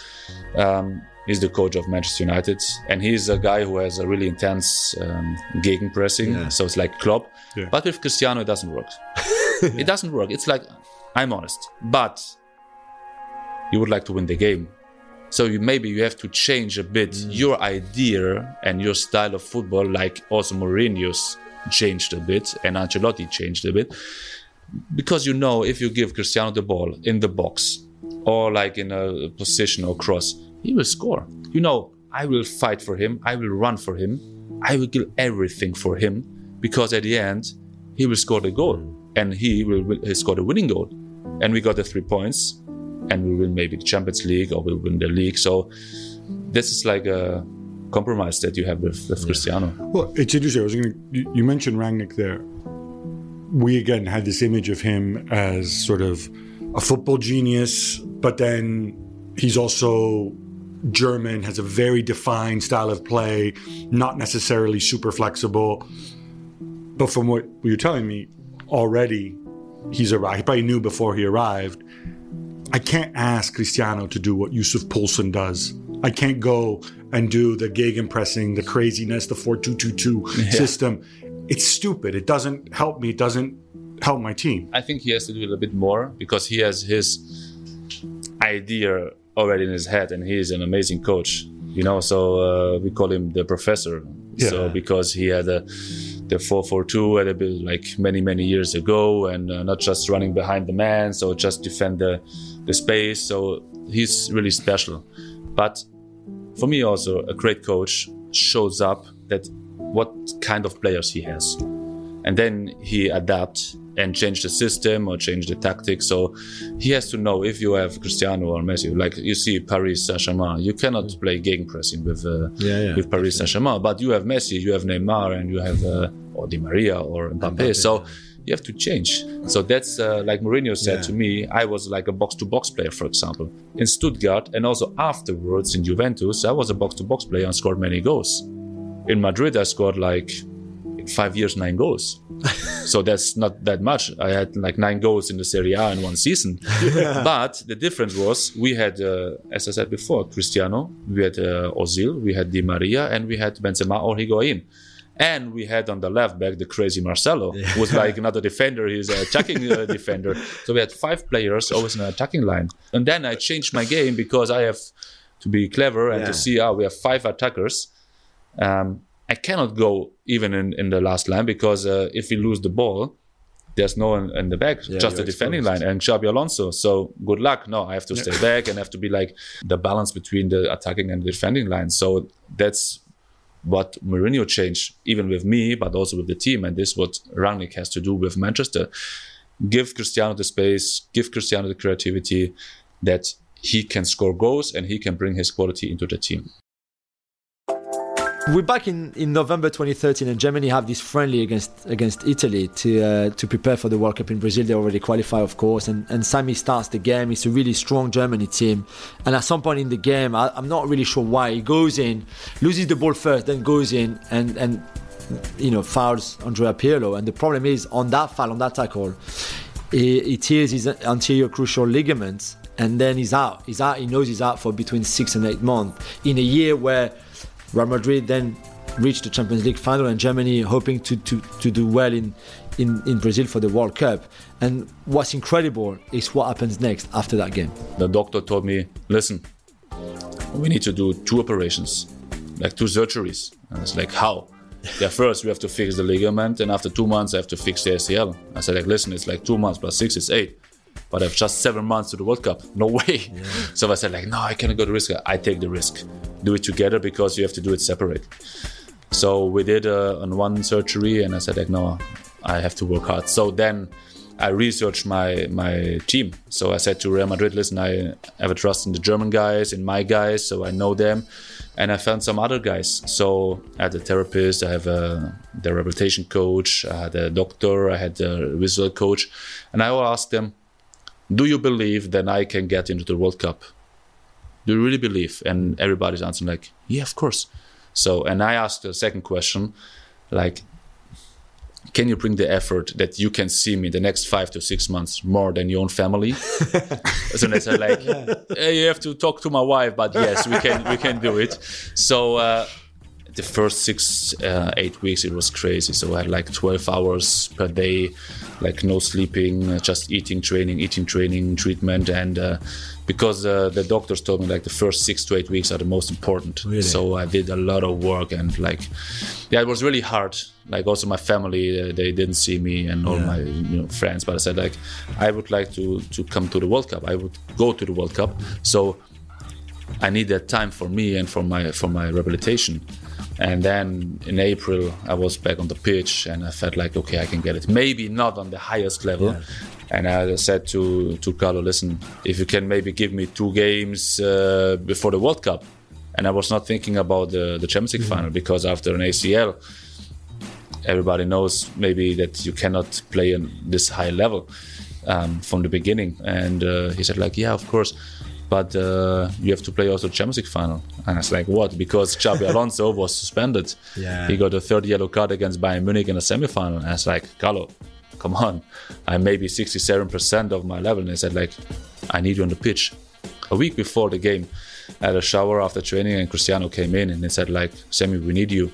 C: Um, he's the coach of Manchester United. And he's a guy who has a really intense um, gegenpressing.
D: Yeah.
C: so it's like Klopp.
A: Yeah.
C: but with Cristiano it doesn't work. <laughs> It doesn't work. It's like I'm honest but you would like to win the game. So you, maybe you have to change a bit mm. your idea and your style of football, like also Mourinho's changed a bit and Ancelotti changed a bit, because you know if you give Cristiano the ball in the box or like in a position or cross, he will score. You know, I will fight for him, I will run for him, I will give everything for him, because at the end he will score the goal mm. And he will, will he score the winning goal, and we got the three points and we win maybe the Champions League or we'll win the league. So this is like a compromise that you have with, with Cristiano.
A: Well, it's interesting. I was going to. You you mentioned Rangnick there. We again had this image of him as sort of a football genius, but then he's also German, has a very defined style of play, not necessarily super flexible. But from what you're telling me, already he's arrived. He probably knew before he arrived. I can't ask Cristiano to do what Yusuf Poulsen does. I can't go and do the gegenpressing, the craziness, the 4-2-2-2 <laughs> system. It's stupid. It doesn't help me. It doesn't help my team.
C: I think he has to do a little bit more because he has his idea already in his head and he is an amazing coach. You know, so uh, we call him the professor.
A: Yeah.
C: So because he had a the 4-4-2 at a bit like many many years ago and uh, not just running behind the man so just defend the the space. So he's really special. But for me also a great coach shows up that what kind of players he has. And then he adapt and change the system or change the tactics so he has to know if you have cristiano or messi like you see paris saint-germain you cannot play gegenpressing with uh,
D: Yeah, yeah,
C: with paris saint-germain but you have messi you have neymar and you have uh, or di maria or mbappe,
D: Mbappe,
C: so you have to change. So that's uh, like Mourinho said
D: Yeah.
C: to me. I was like a box-to-box player, for example, in Stuttgart, and also afterwards in Juventus. I was a box-to-box player and scored many goals. In Madrid, I scored like five years nine goals. <laughs> so that's not that much. I had like nine goals in the Serie A in one season. <laughs> But the difference was we had, uh, as I said before, Cristiano, we had uh, Ozil, we had Di Maria, and we had Benzema or Higuain. And we had on the left back the crazy Marcelo, who was like another defender. He's an attacking uh, <laughs> defender. So we had five players always in an attacking line. And then I changed my game because I have to be clever and
D: Yeah.
C: to see, ah, we have five attackers. Um, I cannot go even in, in the last line because uh, if we lose the ball, there's no one in the back,
D: Yeah,
C: just the defending
D: exposed.
C: line and Xabi Alonso. So good luck. No, I have to stay back and have to be like the balance between the attacking and the defending line. So that's what Mourinho changed, even with me, but also with the team. And this is what Rangnick has to do with Manchester. Give Cristiano the space, give Cristiano the creativity that he can score goals and he can bring his quality into the team.
D: We're back in, in November 2013, and Germany have this friendly against against Italy to uh, to prepare for the World Cup in Brazil. They already qualify, of course, and and Sami starts the game. It's a really strong Germany team, and at some point in the game, I, I'm not really sure why he goes in, loses the ball first, then goes in and and you know fouls Andrea Pirlo. And the problem is on that foul, on that tackle, he, he tears his anterior crucial ligaments, and then he's out. He's out. He knows he's out for between six and eight months in a year where Real Madrid then reached the Champions League final and Germany hoping to, to, to do well in, in, in Brazil for the World Cup. And what's incredible is what happens next after that game.
C: the doctor told me, listen, we need to do two operations, like two surgeries. And it's like, how? <laughs> Yeah, first we have to fix the ligament, and after two months I have to fix the ACL. I said, like, listen, it's like two months plus six is eight. But I have just seven months to the World Cup. No <laughs> way. So I said, like, no, I cannot go to risk. I take the risk. Do it together because you have to do it separate. So we did uh, on one surgery, and I said like, no, I have to work hard. So then I researched my my team. So I said to Real Madrid, listen, I have a trust in the German guys, in my guys, so I know them, and I found some other guys. So I had a therapist, I have a the rehabilitation coach, I had a doctor, I had a visual coach, and I will ask them, do you believe that I can get into the World Cup? Do you really believe? And everybody's answering like, yeah, of course. So, and I asked the second question, like, can you bring the effort that you can see me the next five to six months more than your own family? <laughs> so they said like, "Eh, you have to talk to my wife, but yes, we can we can do it. So uh, the first six uh, eight weeks it was crazy. So I had like twelve hours per day, like no sleeping, just eating, training, eating, training, treatment, and. Uh, because uh, the doctors told me like the first six to eight weeks are the most important.
D: Really?
C: So I did a lot of work and like, yeah, it was really hard. Like also my family, uh, they didn't see me and all
D: Yeah.
C: my you know friends. But I said like, I would like to to come to the World Cup. I would go to the World Cup. So I need that time for me and for my for my rehabilitation. And then in April, I was back on the pitch, and I felt like, okay, I can get it. Maybe not on the highest level. And I said to to Carlo, listen, if you can maybe give me two games uh, before the World Cup. And I was not thinking about the, the Champions League final because after an ACL, everybody knows maybe that you cannot play on this high level um, from the beginning. And uh, he said, like, yeah, of course, but uh, you have to play also Champions League final. And I was like, what? Because Xabi <laughs> Alonso was suspended.
D: Yeah.
C: He got a third yellow card against Bayern Munich in a semi-final. And I was like, Carlo, come on, I'm maybe 67% of my level. And he said, like, I need you on the pitch. A week before the game, I had a shower after training, and Cristiano came in and he said, like, Sami, we need you.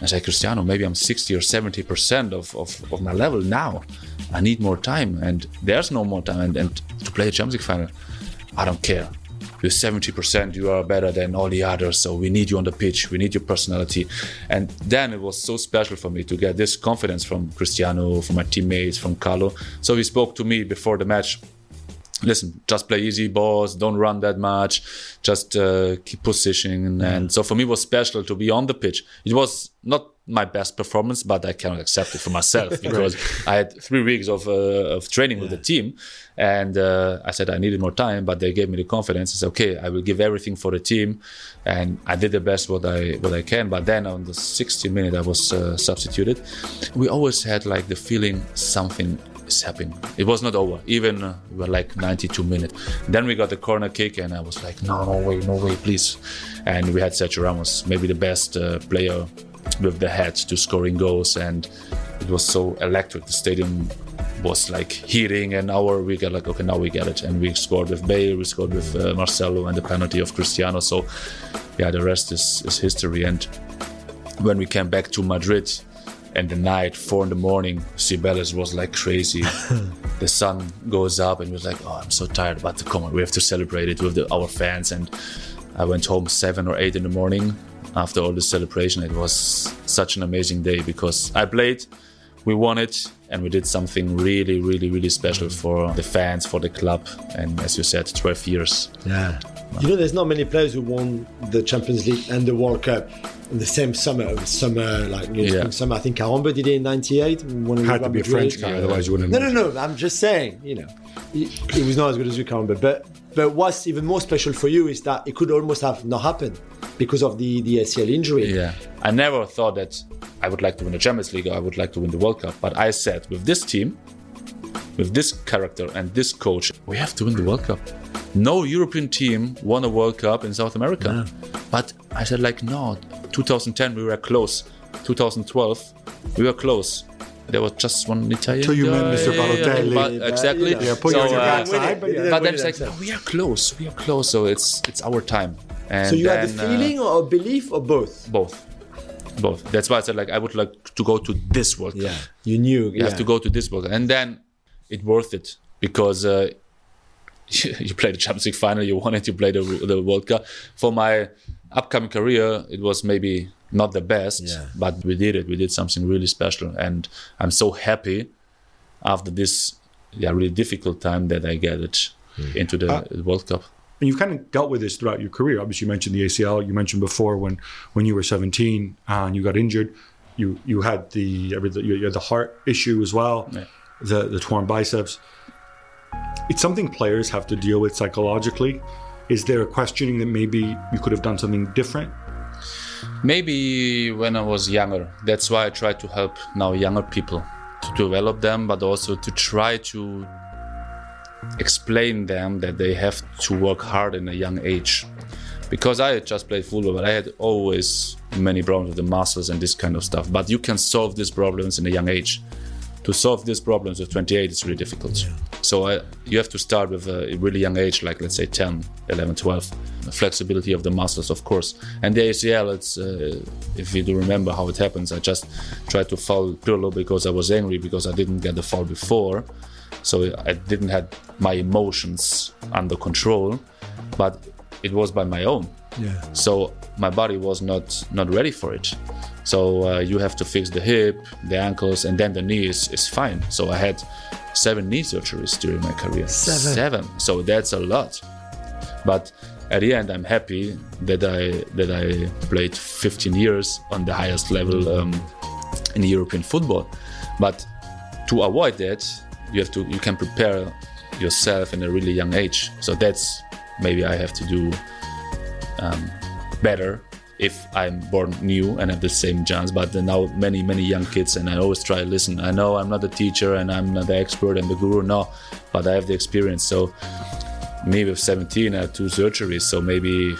C: I said, Cristiano, maybe I'm 60 or 70% of, of, of my level now. I need more time, and there's no more time. And, and to play a Champions League final, I don't care. You're 70%, you are better than all the others, so we need you on the pitch, we need your personality. And then it was so special for me to get this confidence from Cristiano, from my teammates, from Carlo. So he spoke to me before the match listen, just play easy balls, don't run that much, just uh, keep positioning. And so for me, it was special to be on the pitch. It was not my best performance, but I cannot accept it for myself <laughs> because I had three weeks of, uh, of training with the team. And uh, I said I needed more time, but they gave me the confidence. I said, okay, I will give everything for the team. And I did the best what I what I can. But then on the 60 minute, I was uh, substituted. We always had like the feeling something is happening. It was not over. Even uh, we were like 92 minutes. Then we got the corner kick, and I was like, no, no way, no way, please. And we had Sergio Ramos, maybe the best uh, player with the head to scoring goals, and it was so electric. The stadium was like heating, an hour we got like, okay, now we get it, and we scored with Bale, we scored with uh, Marcelo, and the penalty of Cristiano. So, yeah, the rest is, is history. And when we came back to Madrid, and the night, four in the morning, Cibeles was like crazy. <laughs> the sun goes up, and we was like, "Oh, I'm so tired, but come on, we have to celebrate it with the, our fans." And I went home seven or eight in the morning after all the celebration. It was such an amazing day because I played, we won it, and we did something really, really, really special for the fans, for the club, and as you said, 12 years.
D: Yeah. You know, there's not many players who won the Champions League and the World Cup in the same summer. Summer, like you know,
C: Yeah.
D: spring, summer. I think Karembeu did it in '98. When he
A: Had to
D: was
A: be a French
D: Madrid.
A: guy, otherwise you wouldn't. Have.
D: No, no, no. I'm just saying. You know, he was not as good as you, Karembeu. But but what's even more special for you is that it could almost have not happened because of the the ACL injury.
C: Yeah. I never thought that I would like to win the Champions League or I would like to win the World Cup. But I said, with this team, with this character and this coach, we have to win the World Cup. No European team won a World Cup in South America. But I said, like, no, 2010 we were close. 2012 we were close. There was just one Italian.
A: Till you met
C: guy,
A: Mr. Balotelli.
C: but exactly.
D: yeah,
A: put you on your
C: uh,
A: backside, but yeah.
C: but then it's like, no, we are close. We are close. So it's it's our time. And
D: So you had the
C: then, uh,
D: feeling or a belief or both?
C: both both that's why i said like i would like to go to this world cup
D: You knew.
C: you have to go to this world cup and then it worth it because uh, <laughs> you play the champions league final you won it you play the, the world cup for my upcoming career it was maybe not the best
D: Yeah.
C: but we did it we did something really special and i'm so happy after this yeah really difficult time that i get it into the
A: Uh,
C: world cup
A: And you've kind of dealt with this throughout your career. Obviously, you mentioned the ACL. You mentioned before when when you were 17 and you got injured, you you had the you had the heart issue as well,
C: Yeah.
A: the the torn biceps. It's something players have to deal with psychologically. Is there a questioning that maybe you could have done something different?
C: Maybe when I was younger. That's why I try to help now younger people to develop them, but also to try to explain them that they have to work hard in a young age. Because I had just played football, but I had always many problems with the muscles and this kind of stuff. But you can solve these problems in a young age. To solve these problems at 28, it's really difficult. So I, you have to start with a really young age, like let's say 10, 11, 12. The flexibility of the muscles, of course. And the ACL, it's uh, if you do remember how it happens, I just tried to foul Pirlo because I was angry because I didn't get the foul before. So I didn't have my emotions under control, but it was by my own.
D: Yeah.
C: So my body was not not ready for it. So uh, you have to fix the hip, the ankles, and then the knee is, is fine. So I had seven knee surgeries during my career.
D: Seven?
C: So that's a lot. But at the end, I'm happy that I that I played 15 years on the highest level um, in European football. But to avoid that, you have to you can prepare yourself in a really young age. So that's maybe I have to do um, better if I'm born new and have the same chance. But now many many young kids, and I always try to listen. I know I'm not a teacher and I'm not the expert and the guru, no, but I have the experience. So me with 17, I had two surgeries, so maybe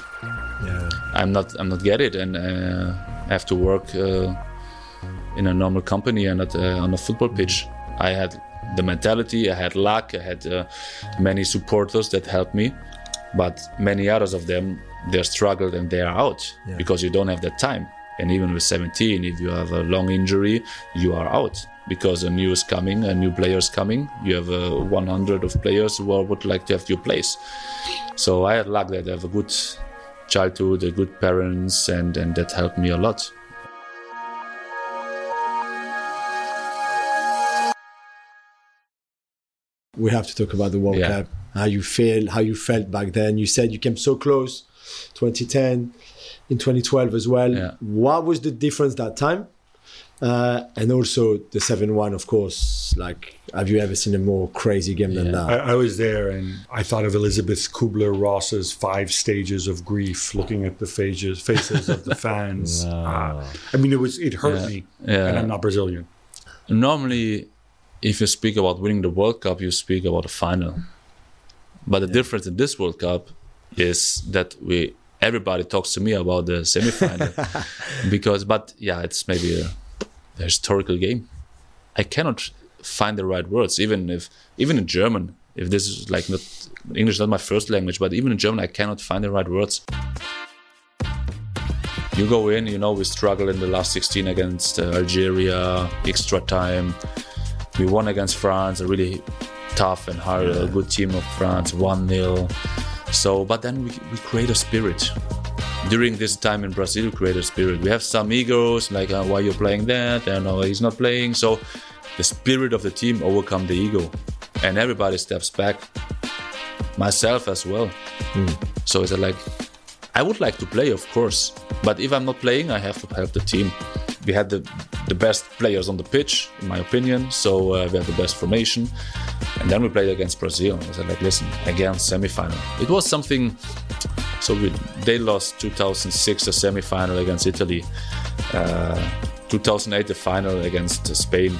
D: Yeah.
C: I'm not I'm not get it, and uh, have to work uh, in a normal company and not uh, on a football pitch. I had the mentality, I had luck, I had uh, many supporters that helped me, but many others of them they're struggled and they are out
D: Yeah.
C: because you don't have that time. And even with 17, if you have a long injury, you are out because a new is coming, a new player is coming. You have uh, 100 of players who are- would like to have your place. So I had luck that I have a good childhood, a good parents, and and that helped me a lot.
D: we have to talk about the World
C: Yeah.
D: Cup. How you feel, how you felt back then. You said you came so close, 2010, in 2012 as well.
C: Yeah.
D: What was the difference that time? Uh, and also the 7 1, of course. Like, have you ever seen a more crazy game than that?
A: I, I was there and I thought of Elizabeth Kubler Ross's five stages of grief, looking at the faces, faces of the <laughs> fans. Uh, I mean, it was it hurt
C: Yeah.
A: me,
C: Yeah.
A: and I'm not Brazilian.
C: Normally, if you speak about winning the World Cup, you speak about a final. But the difference in this World Cup is that we everybody talks to me about the semifinal <laughs> because, but yeah, it's maybe a, a historical game. I cannot find the right words, even if even in German. If this is like not English, is not my first language, but even in German, I cannot find the right words. You go in, you know, we struggle in the last 16 against uh, Algeria, extra time. We won against France, a really tough and hard, a good team of France, 1 0. So, but then we, we create a spirit. During this time in Brazil, create a spirit. We have some egos, like, uh, why you're playing that? And no, he's not playing. So, the spirit of the team overcome the ego. And everybody steps back, myself as well. So, it's like, I would like to play, of course, but if I'm not playing, I have to help the team. We had the the best players on the pitch, in my opinion. So uh, we had the best formation, and then we played against Brazil. I said, like, listen, again, semi-final. It was something. So we, they lost 2006 a semi-final against Italy. Uh, 2008 the final against Spain,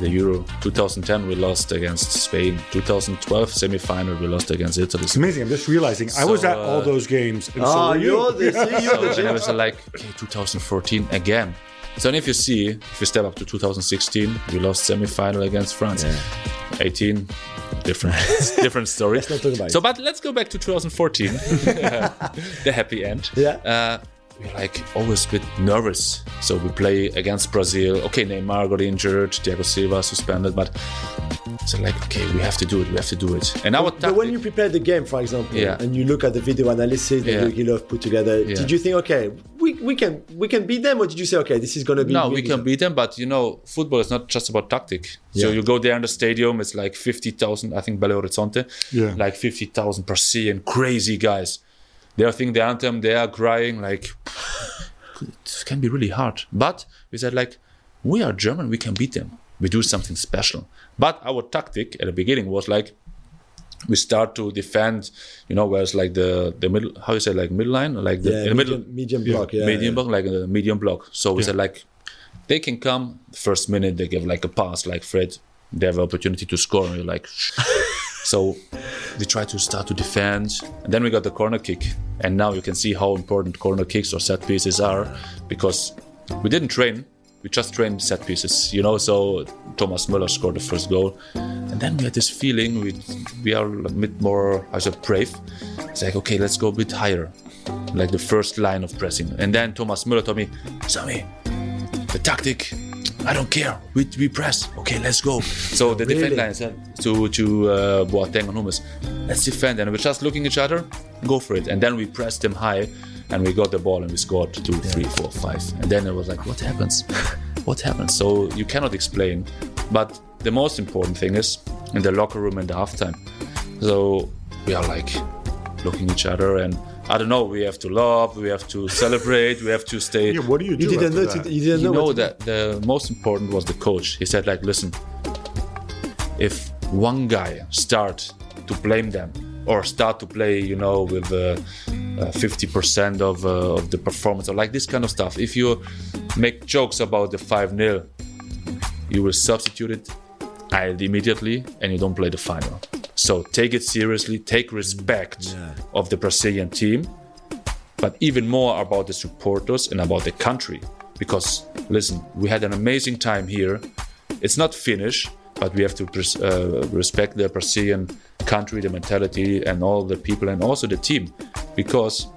C: the Euro. 2010 we lost against Spain. 2012 semi-final we lost against Italy.
A: It's amazing. I'm just realizing I was
C: So,
A: at all
C: uh,
A: those games. And so
D: Oh,
A: were
D: you're
A: you.
D: the, you're the <laughs>
C: So and I was like, okay, 2014 again. So then if you see, if you step up to 2016, we lost semi-final against France. 18, different, <laughs> different story.
D: Let's not talk about
C: so,
D: it.
C: but let's go back to 2014, <laughs> <laughs> the happy end.
D: Yeah.
C: Uh, we're like always a bit nervous. So we play against Brazil. Okay, Neymar got injured, Thiago Silva suspended, but so like, okay, we have to do it. We have to do it. And our
D: But when you prepare the game, for example,
C: Yeah.
D: and you look at the video analysis that
C: Yeah.
D: Put together,
C: Yeah.
D: did you think, okay, we, we can we can beat them, or did you say, okay, this is going to be
C: No, we can beat them, but you know, football is not just about tactic. So
D: Yeah.
C: you go there in the stadium, it's like 50,000, I think Belo Horizonte,
A: Yeah.
C: like 50,000 per season, crazy guys. They are singing the anthem, they are crying, like, <sighs> it can be really hard. But we said, like, we are German, we can beat them. We do something special. But our tactic at the beginning was like, we start to defend, you know, whereas like the the middle, how you say, like middle line, like the,
D: yeah,
C: in the middle,
D: medium, medium block, yeah,
C: medium
D: yeah.
C: block, like a medium block. So we said like they can come first minute they give like a pass, like Fred, they have an opportunity to score, and you're like, <laughs> so we try to start to defend, and then we got the corner kick, and now you can see how important corner kicks or set pieces are because we didn't train. We just trained set pieces, you know. So Thomas Müller scored the first goal, and then we had this feeling we we are a bit more, I said, brave. It's like okay, let's go a bit higher, like the first line of pressing. And then Thomas Müller told me, Sami, the tactic, I don't care. We, we press. Okay, let's go. So the defense line said to to uh, Boateng and Hummels, let's defend. And we're just looking at each other, go for it. And then we pressed them high, and we got the ball and we scored two, three, four, five. And then it was like, what happens? <laughs> what happens? So you cannot explain. But the most important thing is in the locker room in the halftime. So we are like looking each other and. I don't know. We have to love. We have to celebrate. We have to stay
A: Yeah, what do you do?
D: You didn't
A: after
D: know.
A: that?
D: To, you didn't
C: you
D: know,
C: know that the most important was the coach. He said, like, listen, if one guy start to blame them or start to play, you know, with uh, uh, 50% of, uh, of the performance or like this kind of stuff, if you make jokes about the 5 0, you will substitute it uh, immediately and you don't play the final. So take it seriously, take respect
D: Yeah.
C: of the Brazilian team but even more about the supporters and about the country. Because listen, we had an amazing time here. It's not finished, but we have to pres- uh, respect the Brazilian country, the mentality, and all the people, and also the team. Because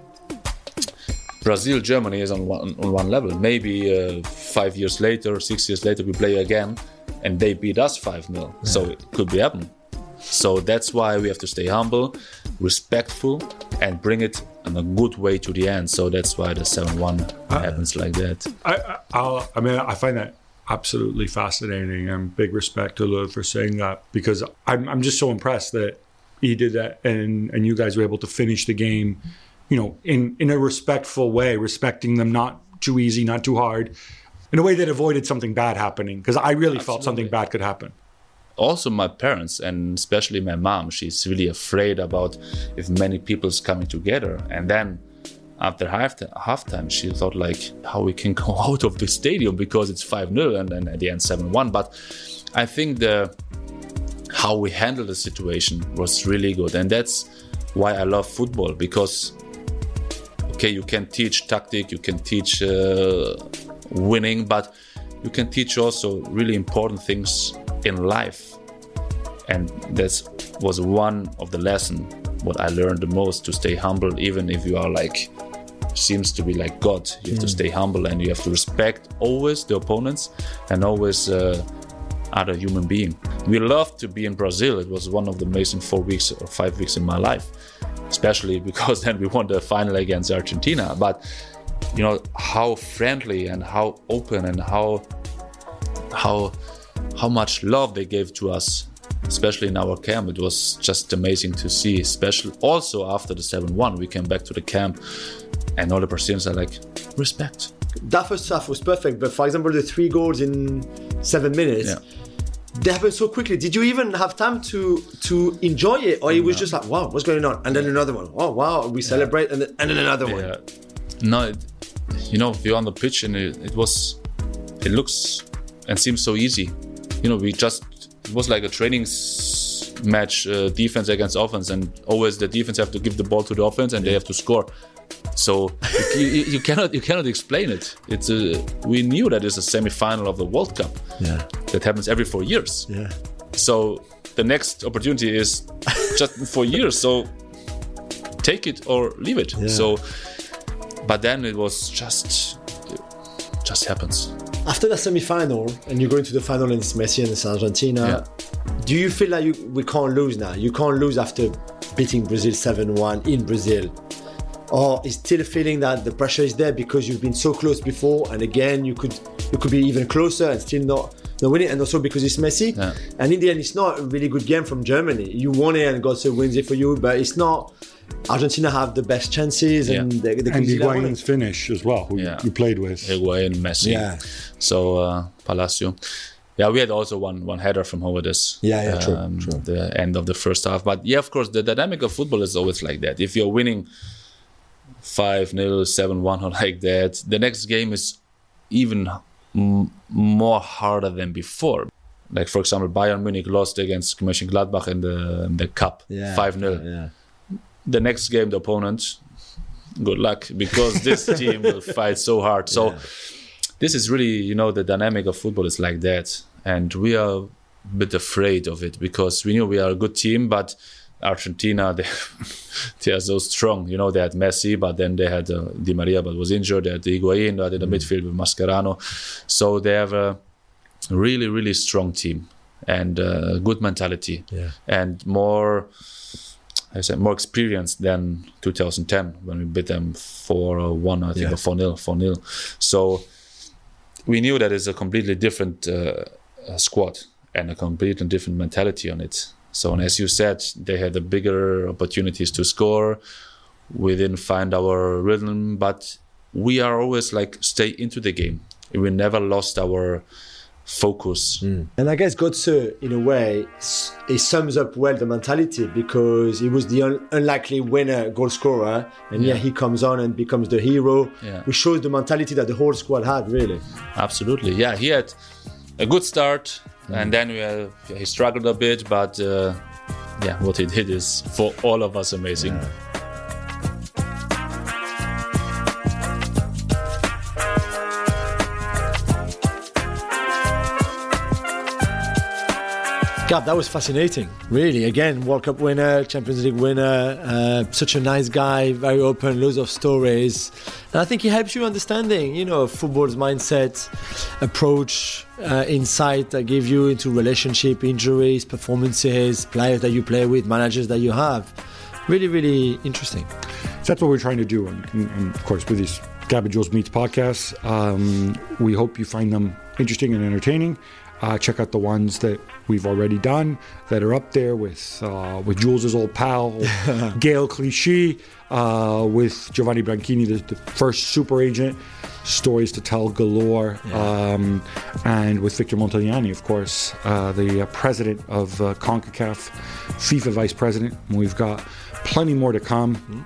C: Brazil, Germany is on one, on one level. Maybe uh, five years later, six years later, we play again, and they beat us 5 0. So it could be happen. So that's why we have to stay humble, respectful, and bring it in a good way to the end. So that's why the 7 1 happens like that.
A: I, I, I mean, I find that absolutely fascinating, and big respect to Löw for saying that because I'm, I'm just so impressed that he did that, and and you guys were able to finish the game, you know, in in a respectful way, respecting them, not too easy, not too hard. in a way that avoided something bad happening because I really felt something bad could happen.
C: also my parents and especially my mom she's really afraid about if many people's coming together and then after half halftime she thought like how we can <laughs> go out of the stadium because it's 5-0 and then at the end 7-1 but i think the how we handle the situation was really good. And that's why i love football because okay you can teach tactic you can teach uh, winning but you can teach also really important things in life. And that was one of the lesson what i learned the most to stay humble even if you are like seems to be like god. You have to stay humble and you have to respect always the opponents and always uh, other human being. We loved to be in brazil. It was one of the amazing four weeks or five weeks in my life especially <laughs> because then we won the final against argentina. But you know how friendly and how open and how how how much love they gave to us especially in our camp. It was just amazing to see especially also after the 7-1 we came back to the camp and all the brazilians are like respect
D: That first half was perfect, but for example, the three goals in seven minutes.
C: Yeah.
D: They happened so quickly. Did you even have time to to enjoy it, or it was just like, "Wow, what's going on?" And then another one. Oh, wow, we celebrate, and then, and then another one.
C: no it, you know you're on the pitch and it, it was it looks and seems so easy you know we just it was like a training match uh, defense against offense and always the defense have to give the ball to the offense and they have to score so you, you, you cannot you cannot explain it it's a we knew that it's a semi-final of the world cup
D: Yeah.
C: that happens every four years
D: Yeah.
C: so the next opportunity is just four years. So take it or leave it. So, but then it was just, just happens.
D: After the semi-final, and you go into the final, and it's Messi and it's Argentina. Do you feel like you, we can't lose now? You can't lose after beating Brazil seven-one in Brazil, or is still feeling that the pressure is there because you've been so close before, and again you could you could be even closer and still not not win it, and also because it's Messi.
C: Yeah.
D: And in the end, it's not a really good game from Germany. You won it, and Götze wins it for you, but it's not. Argentina have the best chances, and
C: Yeah.
D: they, they could
A: And
D: easily have
A: Higuain's finish as well, who
C: Yeah.
A: you played with.
C: Higuain, Messi.
D: Yeah.
C: So uh, Palacio. Yeah, we had also one one header from Höwedes.
D: Yeah, yeah, true, true.
C: The end of the first half, but yeah, of course, the dynamic of football is always like that. If you're winning five 0 seven one or <laughs> like that, the next game is even m- more harder than before. Like for example, Bayern Munich lost against Mönchengladbach in the in the cup,
D: Yeah.
C: five 0
D: Yeah.
C: the next game the opponent good luck because this <laughs> team will fight so hard so this is really you know the dynamic of football is like that and we are a bit afraid of it because we knew we are a good team but argentina they, <laughs> they are so strong you know they had messi but then they had uh, di maria but was injured they had Higuain they had in the midfield with mascherano so they have a really really strong team and uh, good mentality
D: Yeah.
C: and more I said more experienced than 2010 when we beat them 4 1, I think,
D: Yeah.
C: or 4 0. 4 0. So we knew that it's a completely different uh, uh, squad and a completely different mentality on it. So, and as you said, they had the bigger opportunities to score. We didn't find our rhythm, but we are always like stay into the game. We never lost our focus. Mm.
D: And I guess Götze, in a way, it sums up well the mentality because he was the un- unlikely winner goal scorer, and yeah.
C: Yeah.
D: he comes on and becomes the hero,
C: Yeah.
D: which shows the mentality that the whole squad had, really.
C: Absolutely, yeah. He had a good start, and then we had, he struggled a bit, but uh, yeah, what he did is for all of us amazing.
D: Gab, that was fascinating. Really, again, World Cup winner, Champions League winner, uh, such a nice guy, very open, loads of stories. And I think it helps you understanding, you know, football's mindset, approach, uh, insight that give you into relationship, injuries, performances, players that you play with, managers that you have. Really, really interesting.
A: So that's what we're trying to do. And, and, and of course, with these Gab and Juls Meets podcasts, um, we hope you find them interesting and entertaining. Uh, check out the ones that we've already done that are up there with uh, with Juls's old pal <laughs> Gaël Clichy, uh, with Giovanni Branchini, the, the first super agent. stories to tell galore. Um, and with Victor Montagliani, of course, uh, the uh, president of uh, CONCACAF, FIFA vice president. We've got plenty more to come.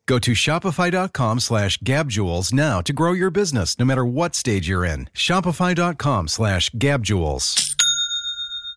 B: Go to shopify.com slash gabjewels now to grow your business no matter what stage you're in. Shopify.com slash gabjewels.